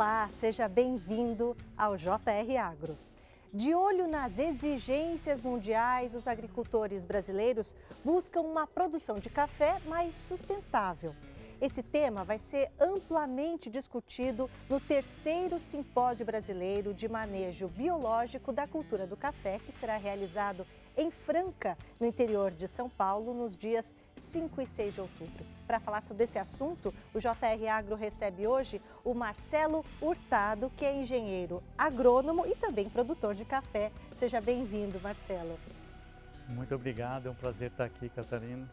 Olá, seja bem-vindo ao JR Agro. De olho nas exigências mundiais, os agricultores brasileiros buscam uma produção de café mais sustentável. Esse tema vai ser amplamente discutido no terceiro Simpósio Brasileiro de Manejo Biológico da Cultura do Café, que será realizado em Franca, no interior de São Paulo, nos dias 5 e 6 de outubro. Para falar sobre esse assunto, o JR Agro recebe hoje o Marcelo Hurtado, que é engenheiro agrônomo e também produtor de café. Seja bem-vindo, Marcelo. Muito obrigado, é um prazer estar aqui, Catarina.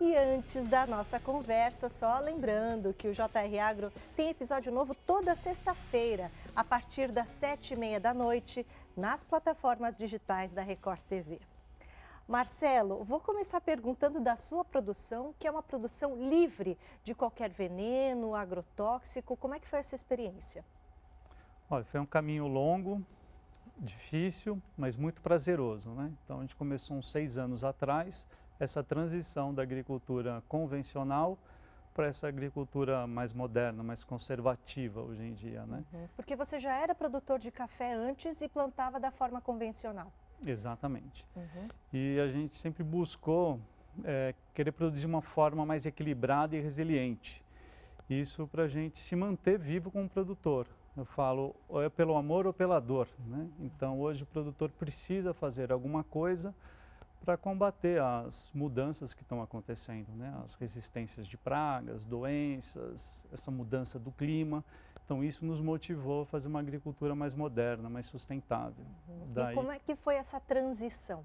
E antes da nossa conversa, só lembrando que o JR Agro tem episódio novo toda sexta-feira, a partir das sete e meia da noite, nas plataformas digitais da Record TV. Marcelo, vou começar perguntando da sua produção, que é uma produção livre de qualquer veneno, agrotóxico. Como é que foi essa experiência? Olha, foi um caminho longo, difícil, mas muito prazeroso, né? Então a gente começou uns seis anos atrás essa transição da agricultura convencional para essa agricultura mais moderna, mais conservativa hoje em dia, né? Uhum. Porque você já era produtor de café antes e plantava da forma convencional. Exatamente. Uhum. E a gente sempre buscou é, querer produzir de uma forma mais equilibrada e resiliente. Isso para a gente se manter vivo como produtor. Eu falo, ou é pelo amor ou pela dor. Né? Então hoje o produtor precisa fazer alguma coisa para combater as mudanças que estão acontecendo, né? as resistências de pragas, doenças, essa mudança do clima. Então isso nos motivou a fazer uma agricultura mais moderna, mais sustentável. Uhum. Daí, e como é que foi essa transição?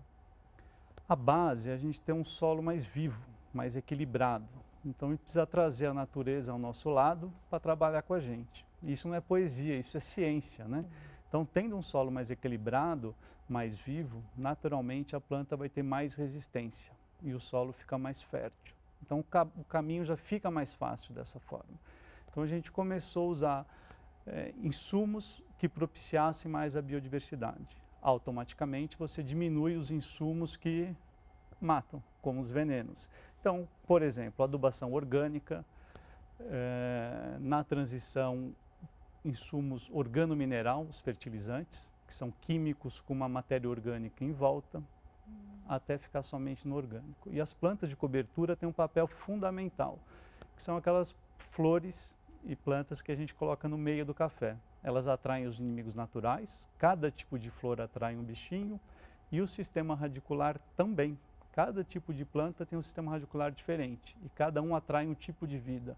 A base é a gente ter um solo mais vivo, mais equilibrado. Então a gente precisa trazer a natureza ao nosso lado para trabalhar com a gente. Isso não é poesia, isso é ciência, né? Uhum. Então, tendo um solo mais equilibrado, mais vivo, naturalmente a planta vai ter mais resistência e o solo fica mais fértil. Então, o, ca o caminho já fica mais fácil dessa forma. Então, a gente começou a usar é, insumos que propiciassem mais a biodiversidade. Automaticamente, você diminui os insumos que matam, como os venenos. Então, por exemplo, adubação orgânica, é, na transição insumos organomineral, os fertilizantes, que são químicos com uma matéria orgânica em volta, hum. até ficar somente no orgânico. E as plantas de cobertura têm um papel fundamental, que são aquelas flores e plantas que a gente coloca no meio do café. Elas atraem os inimigos naturais, cada tipo de flor atrai um bichinho, e o sistema radicular também. Cada tipo de planta tem um sistema radicular diferente, e cada um atrai um tipo de vida.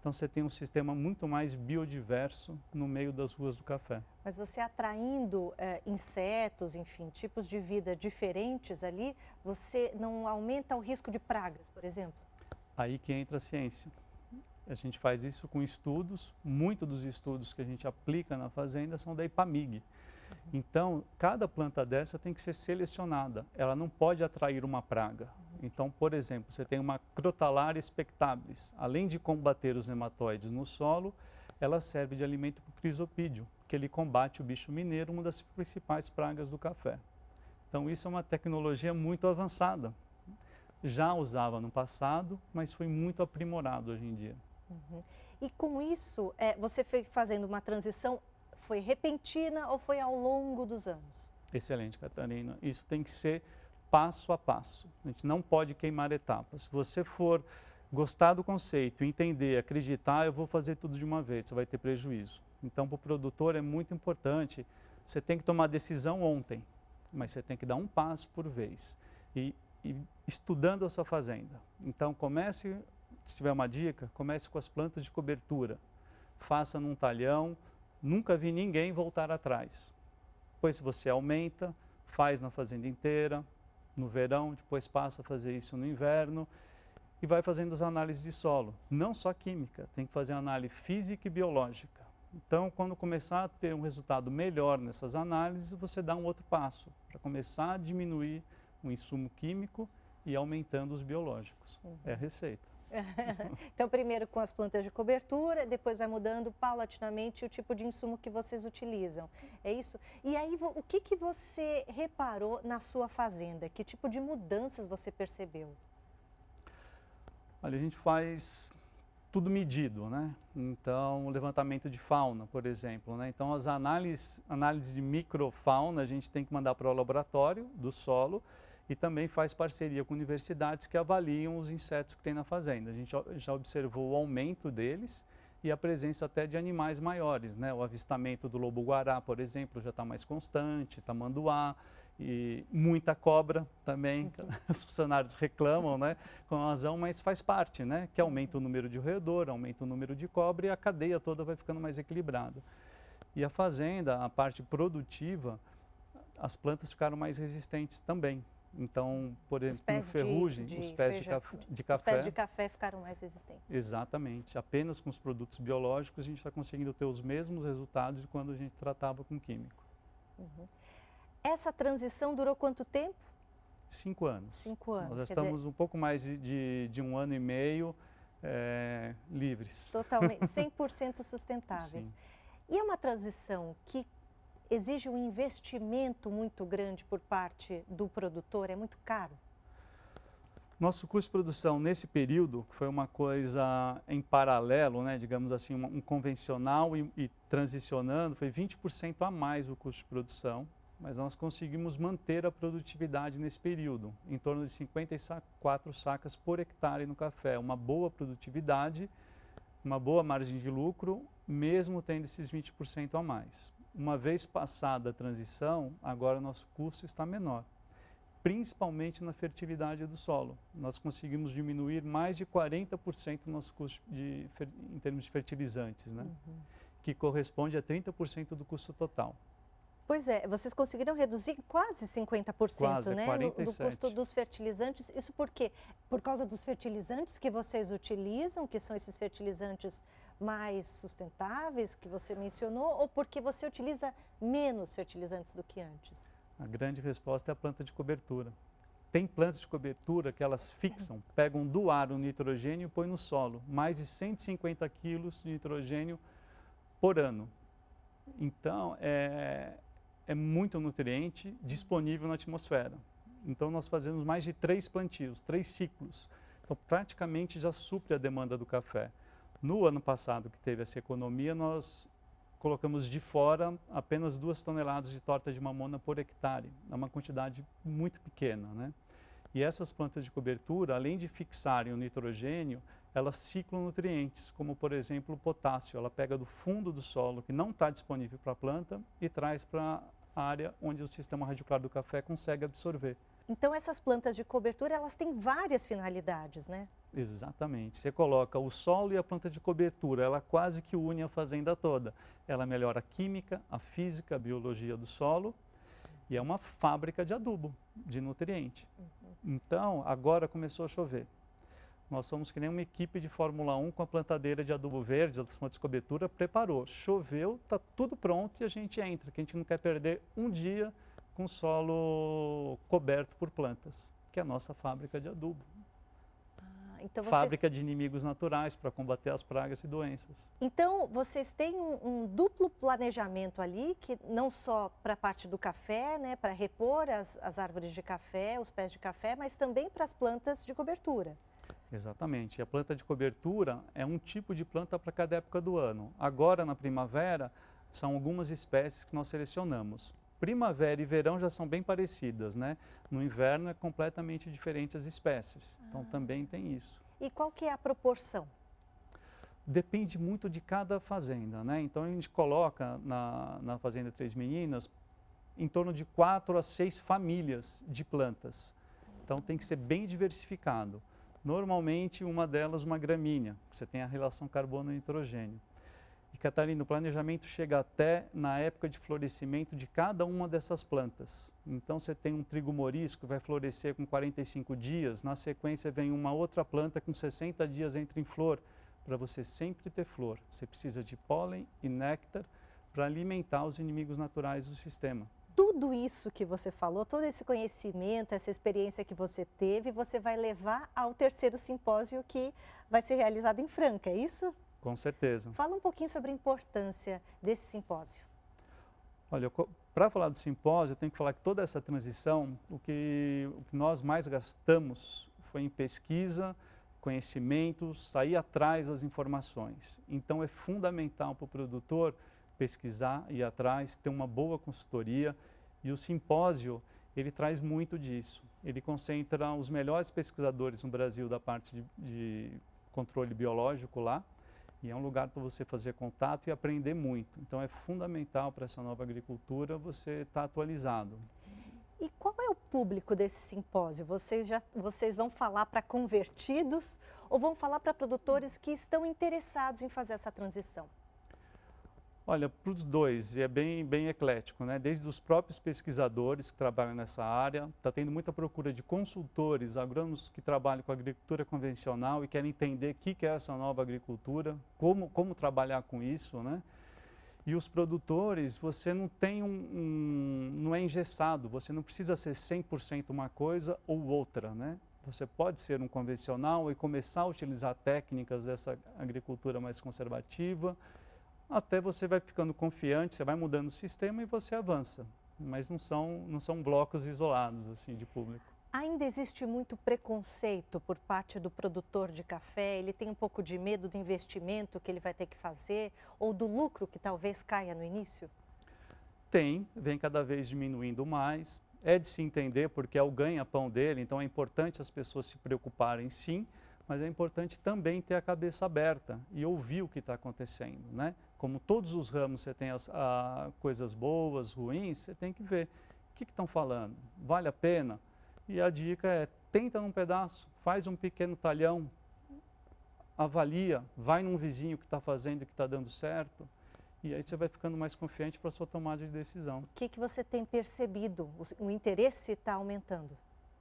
Então você tem um sistema muito mais biodiverso no meio das ruas do café. Mas você atraindo é, insetos, enfim, tipos de vida diferentes ali, você não aumenta o risco de pragas, por exemplo? Aí que entra a ciência. A gente faz isso com estudos, muitos dos estudos que a gente aplica na fazenda são da IPAMIG. Então, cada planta dessa tem que ser selecionada. Ela não pode atrair uma praga. Então, por exemplo, você tem uma Crotalaria spectabilis. Além de combater os nematóides no solo, ela serve de alimento para o crisopídeo, que ele combate o bicho mineiro, uma das principais pragas do café. Então, isso é uma tecnologia muito avançada. Já usava no passado, mas foi muito aprimorado hoje em dia. Uhum. E com isso, é, você foi fazendo uma transição foi repentina ou foi ao longo dos anos? Excelente, Catarina. Isso tem que ser passo a passo. A gente não pode queimar etapas. Se você for gostar do conceito, entender, acreditar, eu vou fazer tudo de uma vez, você vai ter prejuízo. Então, para o produtor é muito importante, você tem que tomar decisão ontem, mas você tem que dar um passo por vez. E, e estudando a sua fazenda. Então, comece, se tiver uma dica, comece com as plantas de cobertura. Faça num talhão, Nunca vi ninguém voltar atrás. Pois você aumenta, faz na fazenda inteira, no verão, depois passa a fazer isso no inverno e vai fazendo as análises de solo. Não só química, tem que fazer análise física e biológica. Então, quando começar a ter um resultado melhor nessas análises, você dá um outro passo para começar a diminuir o insumo químico e aumentando os biológicos. Uhum. É a receita. então, primeiro com as plantas de cobertura, depois vai mudando paulatinamente o tipo de insumo que vocês utilizam. É isso? E aí, o que, que você reparou na sua fazenda? Que tipo de mudanças você percebeu? Olha, a gente faz tudo medido, né? Então, levantamento de fauna, por exemplo, né? Então, as análises, análises de microfauna a gente tem que mandar para o laboratório do solo e também faz parceria com universidades que avaliam os insetos que tem na fazenda. A gente já observou o aumento deles e a presença até de animais maiores, né? O avistamento do lobo-guará, por exemplo, já está mais constante, tamanduá, e muita cobra também, uhum. os funcionários reclamam, né, com razão, mas faz parte, né, que aumenta o número de roedor, aumenta o número de cobra e a cadeia toda vai ficando mais equilibrada. E a fazenda, a parte produtiva, as plantas ficaram mais resistentes também. Então, por exemplo, com ferrugem, de, de os pés feijão, de, de, café. Os pés de café ficaram mais resistentes. Exatamente. Apenas com os produtos biológicos a gente está conseguindo ter os mesmos resultados de quando a gente tratava com químico. Uhum. Essa transição durou quanto tempo? Cinco anos. Cinco anos. Nós já estamos dizer... um pouco mais de, de, de, um ano e meio é, livres. Totalmente, 100% sustentáveis. Sim. E é uma transição que exige um investimento muito grande por parte do produtor? É muito caro? Nosso custo de produção nesse período, que foi uma coisa em paralelo, né, digamos assim, um, convencional e, e transicionando, foi 20% a mais o custo de produção mas nós conseguimos manter a produtividade nesse período, em torno de 54 sacas por hectare no café, uma boa produtividade, uma boa margem de lucro, mesmo tendo esses 20% a mais. Uma vez passada a transição, agora nosso custo está menor, principalmente na fertilidade do solo. Nós conseguimos diminuir mais de 40% do nosso custo de, em termos de fertilizantes, né? Uhum. que corresponde a 30% do custo total. Pois é, vocês conseguiram reduzir quase 50%, quase, né, no, do custo dos fertilizantes. Isso por quê? Por causa dos fertilizantes que vocês utilizam, que são esses fertilizantes mais sustentáveis que você mencionou, ou porque você utiliza menos fertilizantes do que antes? A grande resposta é a planta de cobertura. Tem plantas de cobertura que elas fixam, pegam do ar o nitrogênio e põem no solo, mais de 150 quilos de nitrogênio por ano. Então, é, é muito nutriente disponível na atmosfera. Então nós fazemos mais de três plantios, três ciclos. Então praticamente já supre a demanda do café. No ano passado que teve essa economia, nós colocamos de fora apenas duas toneladas de torta de mamona por hectare. É uma quantidade muito pequena, né? E essas plantas de cobertura, além de fixarem o nitrogênio, elas ciclam nutrientes, como por exemplo o potássio. Ela pega do fundo do solo, que não está disponível para a planta, e traz para área onde o sistema radicular do café consegue absorver. Então essas plantas de cobertura, elas têm várias finalidades, né? Exatamente. Você coloca o solo e a planta de cobertura, ela quase que une a fazenda toda. Ela melhora a química, a física, a biologia do solo e é uma fábrica de adubo, de nutriente. Uhum. Então, agora começou a chover. Nós somos que nem uma equipe de Fórmula 1 com a plantadeira de adubo verde, a plantas de cobertura, preparou. Choveu, está tudo pronto e a gente entra, que a gente não quer perder um dia com solo coberto por plantas, que é a nossa fábrica de adubo. Então vocês... Fábrica de inimigos naturais para combater as pragas e doenças. Então, vocês têm um, um duplo planejamento ali, que não só para a parte do café, né, para repor as, as árvores de café, os pés de café, mas também para as plantas de cobertura. Exatamente. A planta de cobertura é um tipo de planta para cada época do ano. Agora, na primavera, são algumas espécies que nós selecionamos. Primavera e verão já são bem parecidas, né? No inverno é completamente diferente as espécies. Então ah. também tem isso. E qual que é a proporção? Depende muito de cada fazenda, né? Então a gente coloca na, na Fazenda Três Meninas em torno de quatro a seis famílias de plantas. Então tem que ser bem diversificado. Normalmente, uma delas uma gramínea, você tem a relação carbono-nitrogênio. E, Catarina, o planejamento chega até na época de florescimento de cada uma dessas plantas. Então, você tem um trigo morisco, vai florescer com 45 dias, na sequência vem uma outra planta com 60 dias entra em flor. Para você sempre ter flor, você precisa de pólen e néctar para alimentar os inimigos naturais do sistema tudo isso que você falou, todo esse conhecimento, essa experiência que você teve, você vai levar ao terceiro simpósio que vai ser realizado em Franca, é isso? Com certeza. Fala um pouquinho sobre a importância desse simpósio. Olha, para falar do simpósio, eu tenho que falar que toda essa transição, o que, o que nós mais gastamos foi em pesquisa conhecimento, sair atrás das informações. Então é fundamental para o produtor pesquisar, ir atrás, ter uma boa consultoria e o simpósio ele traz muito disso. Ele concentra os melhores pesquisadores no Brasil da parte de, de controle biológico lá e é um lugar para você fazer contato e aprender muito. Então é fundamental para essa nova agricultura você estar tá atualizado. E qual é o público desse simpósio? Vocês, já, vocês vão falar para convertidos ou vão falar para produtores que estão interessados em fazer essa transição? Olha, para os dois, é bem, bem eclético, né? Desde os próprios pesquisadores que trabalham nessa área, está tendo muita procura de consultores, agrônomos que trabalham com agricultura convencional e querem entender o que, que é essa nova agricultura, como, como trabalhar com isso, né? E os produtores, você não tem um, um não é engessado, você não precisa ser 100% uma coisa ou outra, né? Você pode ser um convencional e começar a utilizar técnicas dessa agricultura mais conservativa, até você vai ficando confiante, você vai mudando o sistema e você avança. Mas não são, não são blocos isolados assim de público. Ainda existe muito preconceito por parte do produtor de café? Ele tem um pouco de medo do investimento que ele vai ter que fazer ou do lucro que talvez caia no início? Tem, vem cada vez diminuindo mais. É de se entender porque é o ganha-pão dele, então é importante as pessoas se preocuparem sim, mas é importante também ter a cabeça aberta e ouvir o que está acontecendo, né? Como todos os ramos você tem as a, coisas boas, ruins, você tem que ver o que estão falando, vale a pena? E a dica é, tenta num pedaço, faz um pequeno talhão, avalia, vai num vizinho que está fazendo que está dando certo, e aí você vai ficando mais confiante para a sua tomada de decisão. O que, que você tem percebido? O, o interesse está aumentando?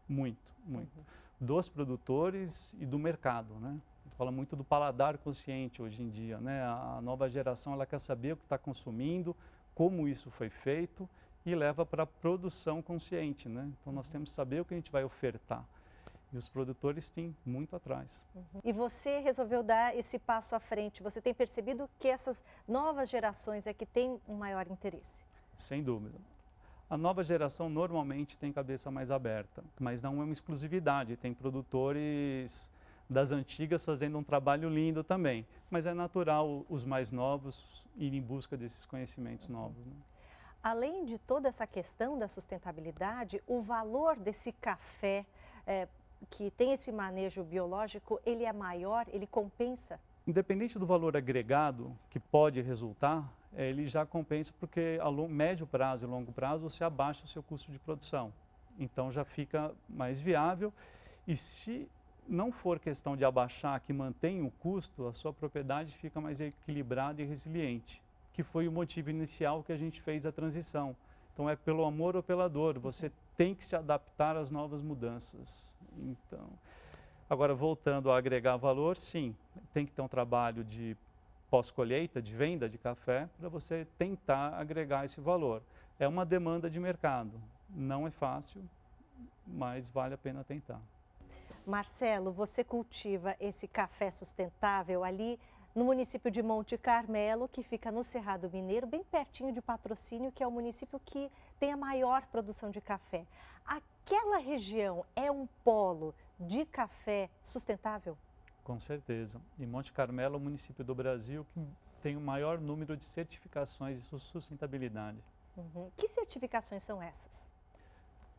Muito, muito. Uhum. Dos produtores e do mercado, né? Fala muito do paladar consciente hoje em dia, né? A nova geração ela quer saber o que está consumindo, como isso foi feito e leva para a produção consciente, né? Então nós temos que saber o que a gente vai ofertar. E os produtores têm muito atrás. Uhum. E você resolveu dar esse passo à frente. Você tem percebido que essas novas gerações é que têm um maior interesse? Sem dúvida. A nova geração normalmente tem cabeça mais aberta, mas não é uma exclusividade. Tem produtores das antigas fazendo um trabalho lindo também. Mas é natural os mais novos irem em busca desses conhecimentos novos. Né? Além de toda essa questão da sustentabilidade, o valor desse café é, que tem esse manejo biológico, ele é maior, ele compensa? Independente do valor agregado que pode resultar, ele já compensa porque a médio prazo e longo prazo você abaixa o seu custo de produção. Então já fica mais viável e se não for questão de abaixar que mantém o custo, a sua propriedade fica mais equilibrada e resiliente que foi o motivo inicial que a gente fez a transição. Então é pelo amor ou pela dor, você tem que se adaptar às novas mudanças. Então, agora voltando a agregar valor, sim, tem que ter um trabalho de pós-colheita, de venda de café, para você tentar agregar esse valor. É uma demanda de mercado, não é fácil, mas vale a pena tentar. Marcelo, você cultiva esse café sustentável ali no município de Monte Carmelo, que fica no Cerrado Mineiro, bem pertinho de Patrocínio, que é o município que tem a maior produção de café. Aquela região é um polo de café sustentável? Com certeza. E Monte Carmelo é o município do Brasil que tem o maior número de certificações de sustentabilidade. Uhum. Que certificações são essas?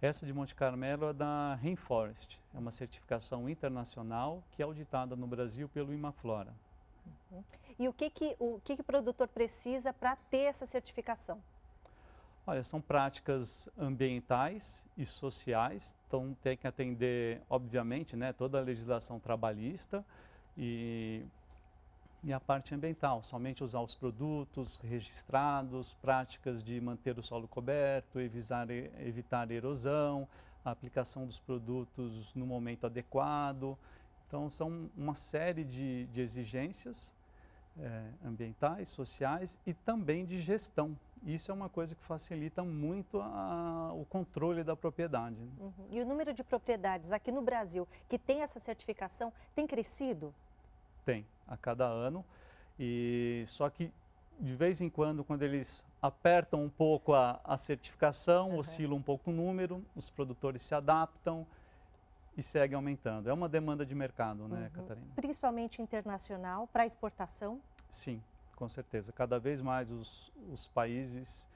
Essa de Monte Carmelo é da Rainforest, é uma certificação internacional que é auditada no Brasil pelo Imaflora. Uhum. E o que, que o que, que o produtor precisa para ter essa certificação? Olha, são práticas ambientais e sociais, então tem que atender, obviamente, né, toda a legislação trabalhista e, e a parte ambiental, somente usar os produtos registrados, práticas de manter o solo coberto, evitar, evitar erosão, a aplicação dos produtos no momento adequado. Então, são uma série de, de exigências é, ambientais, sociais e também de gestão. Isso é uma coisa que facilita muito a, o controle da propriedade. Uhum. E o número de propriedades aqui no Brasil que tem essa certificação tem crescido? Tem, a cada ano. E só que de vez em quando, quando eles apertam um pouco a, a certificação, uhum. oscila um pouco o número, os produtores se adaptam, e segue aumentando. É uma demanda de mercado, né, uhum. Catarina? Principalmente internacional, para exportação? Sim, com certeza. Cada vez mais os, os países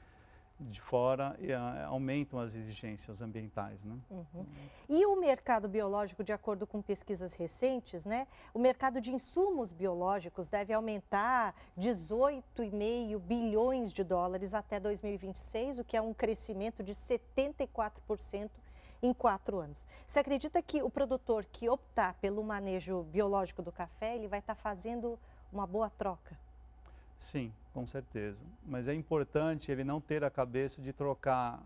de fora e, uh, aumentam as exigências ambientais. Né? Uhum. E o mercado biológico, de acordo com pesquisas recentes, né, o mercado de insumos biológicos deve aumentar 18,5 bilhões de dólares até 2026, o que é um crescimento de 74% em quatro anos. Você acredita que o produtor que optar pelo manejo biológico do café, ele vai estar tá fazendo uma boa troca? Sim, com certeza. Mas é importante ele não ter a cabeça de trocar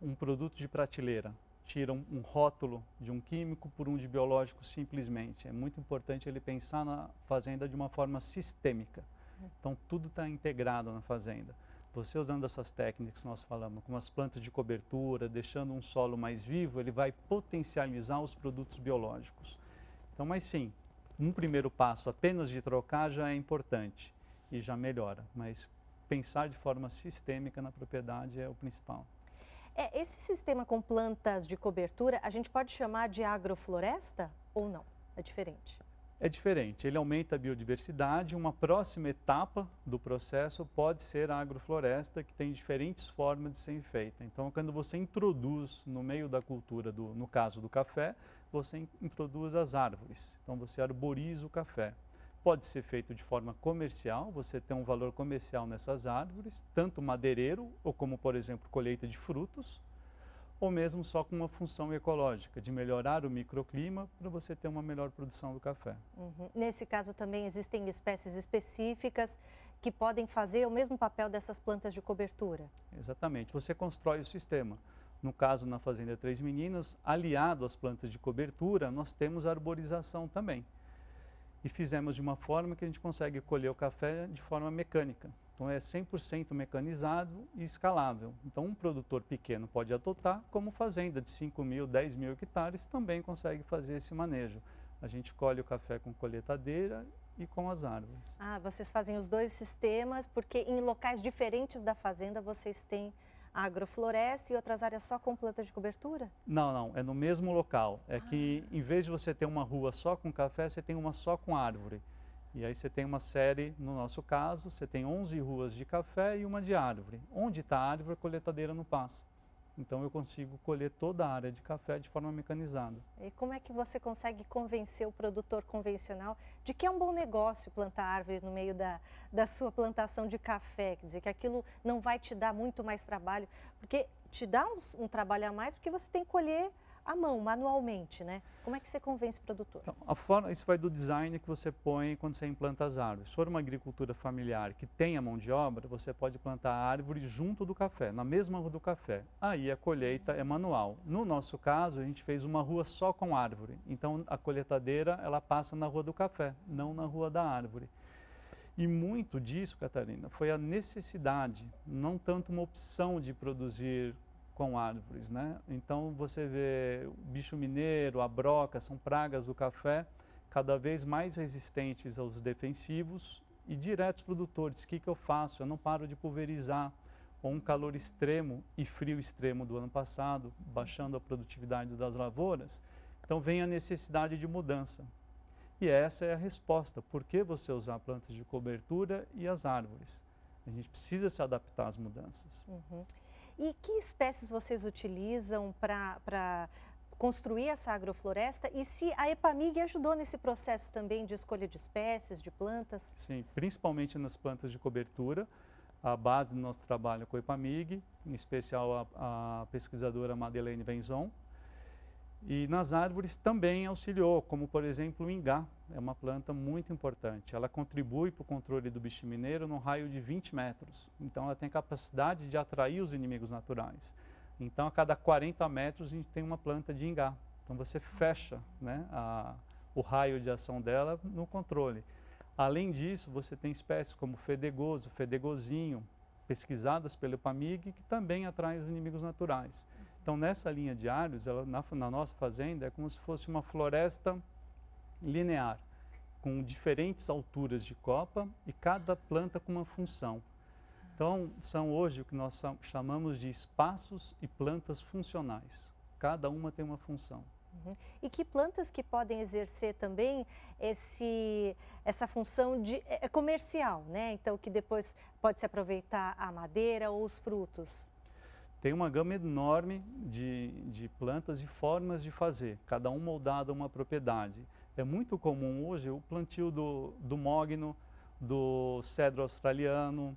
um produto de prateleira, tira um, um, rótulo de um químico por um de biológico simplesmente. É muito importante ele pensar na fazenda de uma forma sistêmica. Então tudo está integrado na fazenda. Você usando essas técnicas que nós falamos, como as plantas de cobertura, deixando um solo mais vivo, ele vai potencializar os produtos biológicos. Então, mas sim, um primeiro passo apenas de trocar já é importante e já melhora. Mas pensar de forma sistêmica na propriedade é o principal. É, esse sistema com plantas de cobertura, a gente pode chamar de agrofloresta ou não? É diferente? É diferente, ele aumenta a biodiversidade. Uma próxima etapa do processo pode ser a agrofloresta, que tem diferentes formas de ser feita. Então, quando você introduz no meio da cultura, do, no caso do café, você introduz as árvores. Então, você arboriza o café. Pode ser feito de forma comercial, você tem um valor comercial nessas árvores, tanto madeireiro, ou como, por exemplo, colheita de frutos, ou mesmo só com uma função ecológica, de melhorar o microclima para você ter uma melhor produção do café. Uhum. Nesse caso também existem espécies específicas que podem fazer o mesmo papel dessas plantas de cobertura? Exatamente, você constrói o sistema. No caso, na Fazenda Três Meninas, aliado às plantas de cobertura, nós temos a arborização também e fizemos de uma forma que a gente consegue colher o café de forma mecânica. Então é 100% mecanizado e escalável. Então um produtor pequeno pode adotar, como fazenda de 5 mil, 10 mil hectares também consegue fazer esse manejo. A gente colhe o café com colheitadeira e com as árvores. Ah, vocês fazem os dois sistemas, porque em locais diferentes da fazenda vocês têm agrofloresta e outras áreas só com plantas de cobertura? Não, não, é no mesmo local. É ah. que em vez de você ter uma rua só com café, você tem uma só com árvore. E aí você tem uma série, no nosso caso, você tem 11 ruas de café e uma de árvore. Onde está a árvore, a coletadeira não passa. Então eu consigo colher toda a área de café de forma mecanizada. E como é que você consegue convencer o produtor convencional de que é um bom negócio plantar árvore no meio da, da sua plantação de café? Quer dizer, que aquilo não vai te dar muito mais trabalho, porque te dá um, um trabalho a mais porque você tem que colher à mão, manualmente, né? Como é que você convence o produtor? Então, a forma, isso vai do design que você põe quando você implanta as árvores. Se for uma agricultura familiar que tenha mão de obra, você pode plantar a árvore junto do café, na mesma rua do café. Aí a colheita é manual. No nosso caso, a gente fez uma rua só com árvore. Então a colheitadeira ela passa na rua do café, não na rua da árvore. E muito disso, Catarina, foi a necessidade, não tanto uma opção de produzir com árvores, né? Então você vê o bicho mineiro, a broca, são pragas do café cada vez mais resistentes aos defensivos e diretos produtores. O que, que eu faço? Eu não paro de pulverizar. Com um calor extremo e frio extremo do ano passado, baixando a produtividade das lavouras, então vem a necessidade de mudança. E essa é a resposta. Por que você usar plantas de cobertura e as árvores? A gente precisa se adaptar às mudanças. Uhum. E que espécies vocês utilizam para construir essa agrofloresta e se a EPAMIG ajudou nesse processo também de escolha de espécies, de plantas? Sim, principalmente nas plantas de cobertura. A base do nosso trabalho é com a EPAMIG, em especial a, a pesquisadora Madeleine Venzon, e nas árvores também auxiliou, como por exemplo o ingá, é uma planta muito importante. Ela contribui para o controle do bicho mineiro no raio de 20 metros. Então ela tem capacidade de atrair os inimigos naturais. Então a cada 40 metros a gente tem uma planta de ingá. Então você fecha né, a, o raio de ação dela no controle. Além disso, você tem espécies como fedegoso, fedegozinho, pesquisadas pelo PAMIG, que também atraem os inimigos naturais. Então, nessa linha de árvores, ela, na, na nossa fazenda, é como se fosse uma floresta linear, com diferentes alturas de copa e cada planta com uma função. Então, são hoje o que nós chamamos de espaços e plantas funcionais. Cada uma tem uma função. Uhum. E que plantas que podem exercer também esse, essa função de, é, é comercial, né? Então, que depois pode se aproveitar a madeira ou os frutos? Tem uma gama enorme de, de plantas e formas de fazer, cada um moldado a uma propriedade. É muito comum hoje o plantio do, do mogno, do cedro australiano,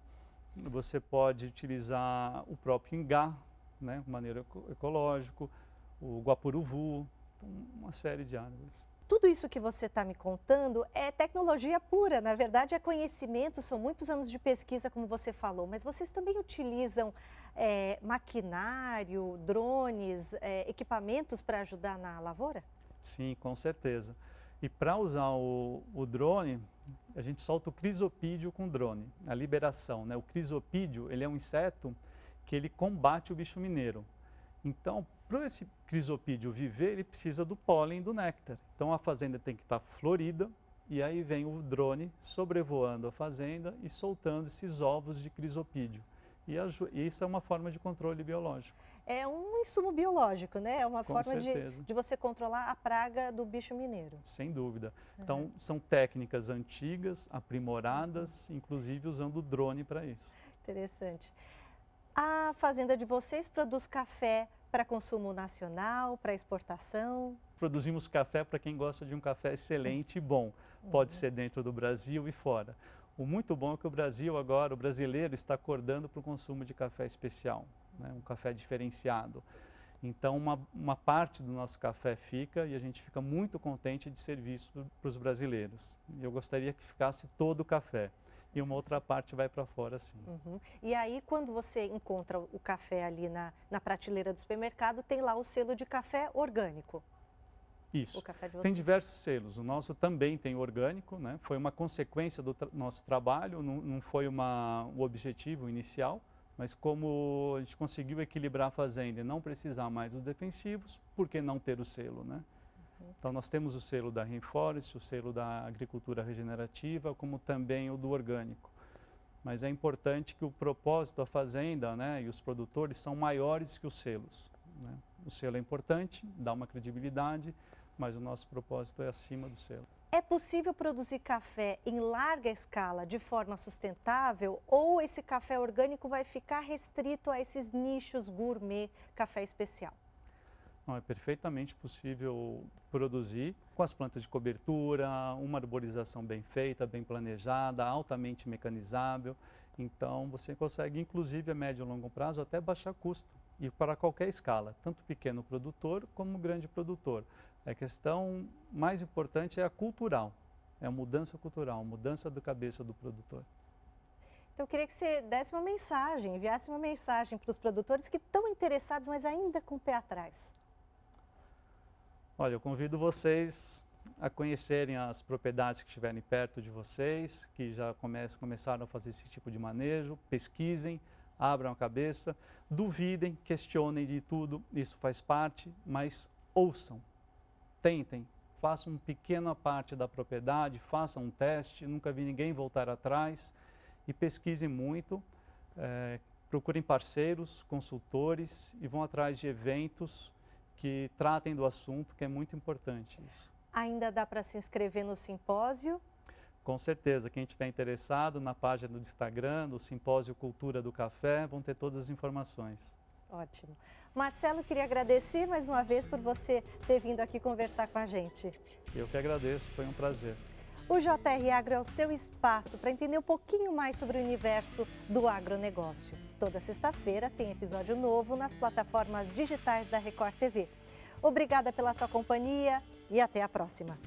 você pode utilizar o próprio ingá, né, de maneira ecológico, o guapuruvu, uma série de árvores. Tudo isso que você está me contando é tecnologia pura, na verdade é conhecimento, são muitos anos de pesquisa, como você falou, mas vocês também utilizam é, maquinário, drones, é, equipamentos para ajudar na lavoura? Sim, com certeza. E para usar o, o, drone, a gente solta o crisopídio com drone, a liberação. Né? O crisopídio ele é um inseto que ele combate o bicho mineiro. Então, para esse crisopídeo viver, ele precisa do pólen do néctar. Então, a fazenda tem que estar florida e aí vem o drone sobrevoando a fazenda e soltando esses ovos de crisopídeo. E, isso é uma forma de controle biológico. É um insumo biológico, né? É uma Com forma de, de, você controlar a praga do bicho mineiro. Sem dúvida. Uhum. Então, são técnicas antigas, aprimoradas, inclusive usando o drone para isso. Interessante. A fazenda de vocês produz café para consumo nacional, para exportação? Produzimos café para quem gosta de um café excelente e bom. Pode ser dentro do Brasil e fora. O muito bom é que o Brasil agora, o brasileiro, está acordando para o consumo de café especial, né? um café diferenciado. Então, uma, uma parte do nosso café fica e a gente fica muito contente de servir isso para os brasileiros. Eu gostaria que ficasse todo o café e uma outra parte vai para fora, sim. Uhum. E aí, quando você encontra o café ali na, na prateleira do supermercado, tem lá o selo de café orgânico. Isso. Tem diversos selos. O nosso também tem orgânico, né? Foi uma consequência do tra nosso trabalho, não, não foi uma, o objetivo inicial, mas como a gente conseguiu equilibrar a fazenda e não precisar mais dos defensivos, por que não ter o selo, né? Então nós temos o selo da Rainforest, o selo da agricultura regenerativa, como também o do orgânico. Mas é importante que o propósito da fazenda né, e os produtores são maiores que os selos. Né? O selo é importante, dá uma credibilidade, mas o nosso propósito é acima do selo. É possível produzir café em larga escala de forma sustentável ou esse café orgânico vai ficar restrito a esses nichos gourmet, café especial? Não, é perfeitamente possível produzir com as plantas de cobertura, uma arborização bem feita, bem planejada, altamente mecanizável. Então você consegue, inclusive a médio e longo prazo, até baixar custo e para qualquer escala, tanto pequeno produtor como grande produtor. A questão mais importante é a cultural, é a mudança cultural, mudança da cabeça do produtor. Então, eu queria que você desse uma mensagem, enviasse uma mensagem para os produtores que estão interessados, mas ainda com o pé atrás. Olha, eu convido vocês a conhecerem as propriedades que estiverem perto de vocês, que já come começaram a fazer esse tipo de manejo, pesquisem, abram a cabeça, duvidem, questionem de tudo, isso faz parte, mas ouçam, tentem, façam uma pequena parte da propriedade, façam um teste, nunca vi ninguém voltar atrás. E pesquisem muito, é, procurem parceiros, consultores e vão atrás de eventos que tratem do assunto, que é muito importante isso. Ainda dá para se inscrever no simpósio? Com certeza, quem estiver interessado, na página do Instagram, do Simpósio Cultura do Café, vão ter todas as informações. Ótimo. Marcelo, queria agradecer mais uma vez por você ter vindo aqui conversar com a gente. Eu que agradeço, foi um prazer. O JR Agro é o seu espaço para entender um pouquinho mais sobre o universo do agronegócio. Toda sexta-feira tem episódio novo nas plataformas digitais da Record TV. Obrigada pela sua companhia e até a próxima.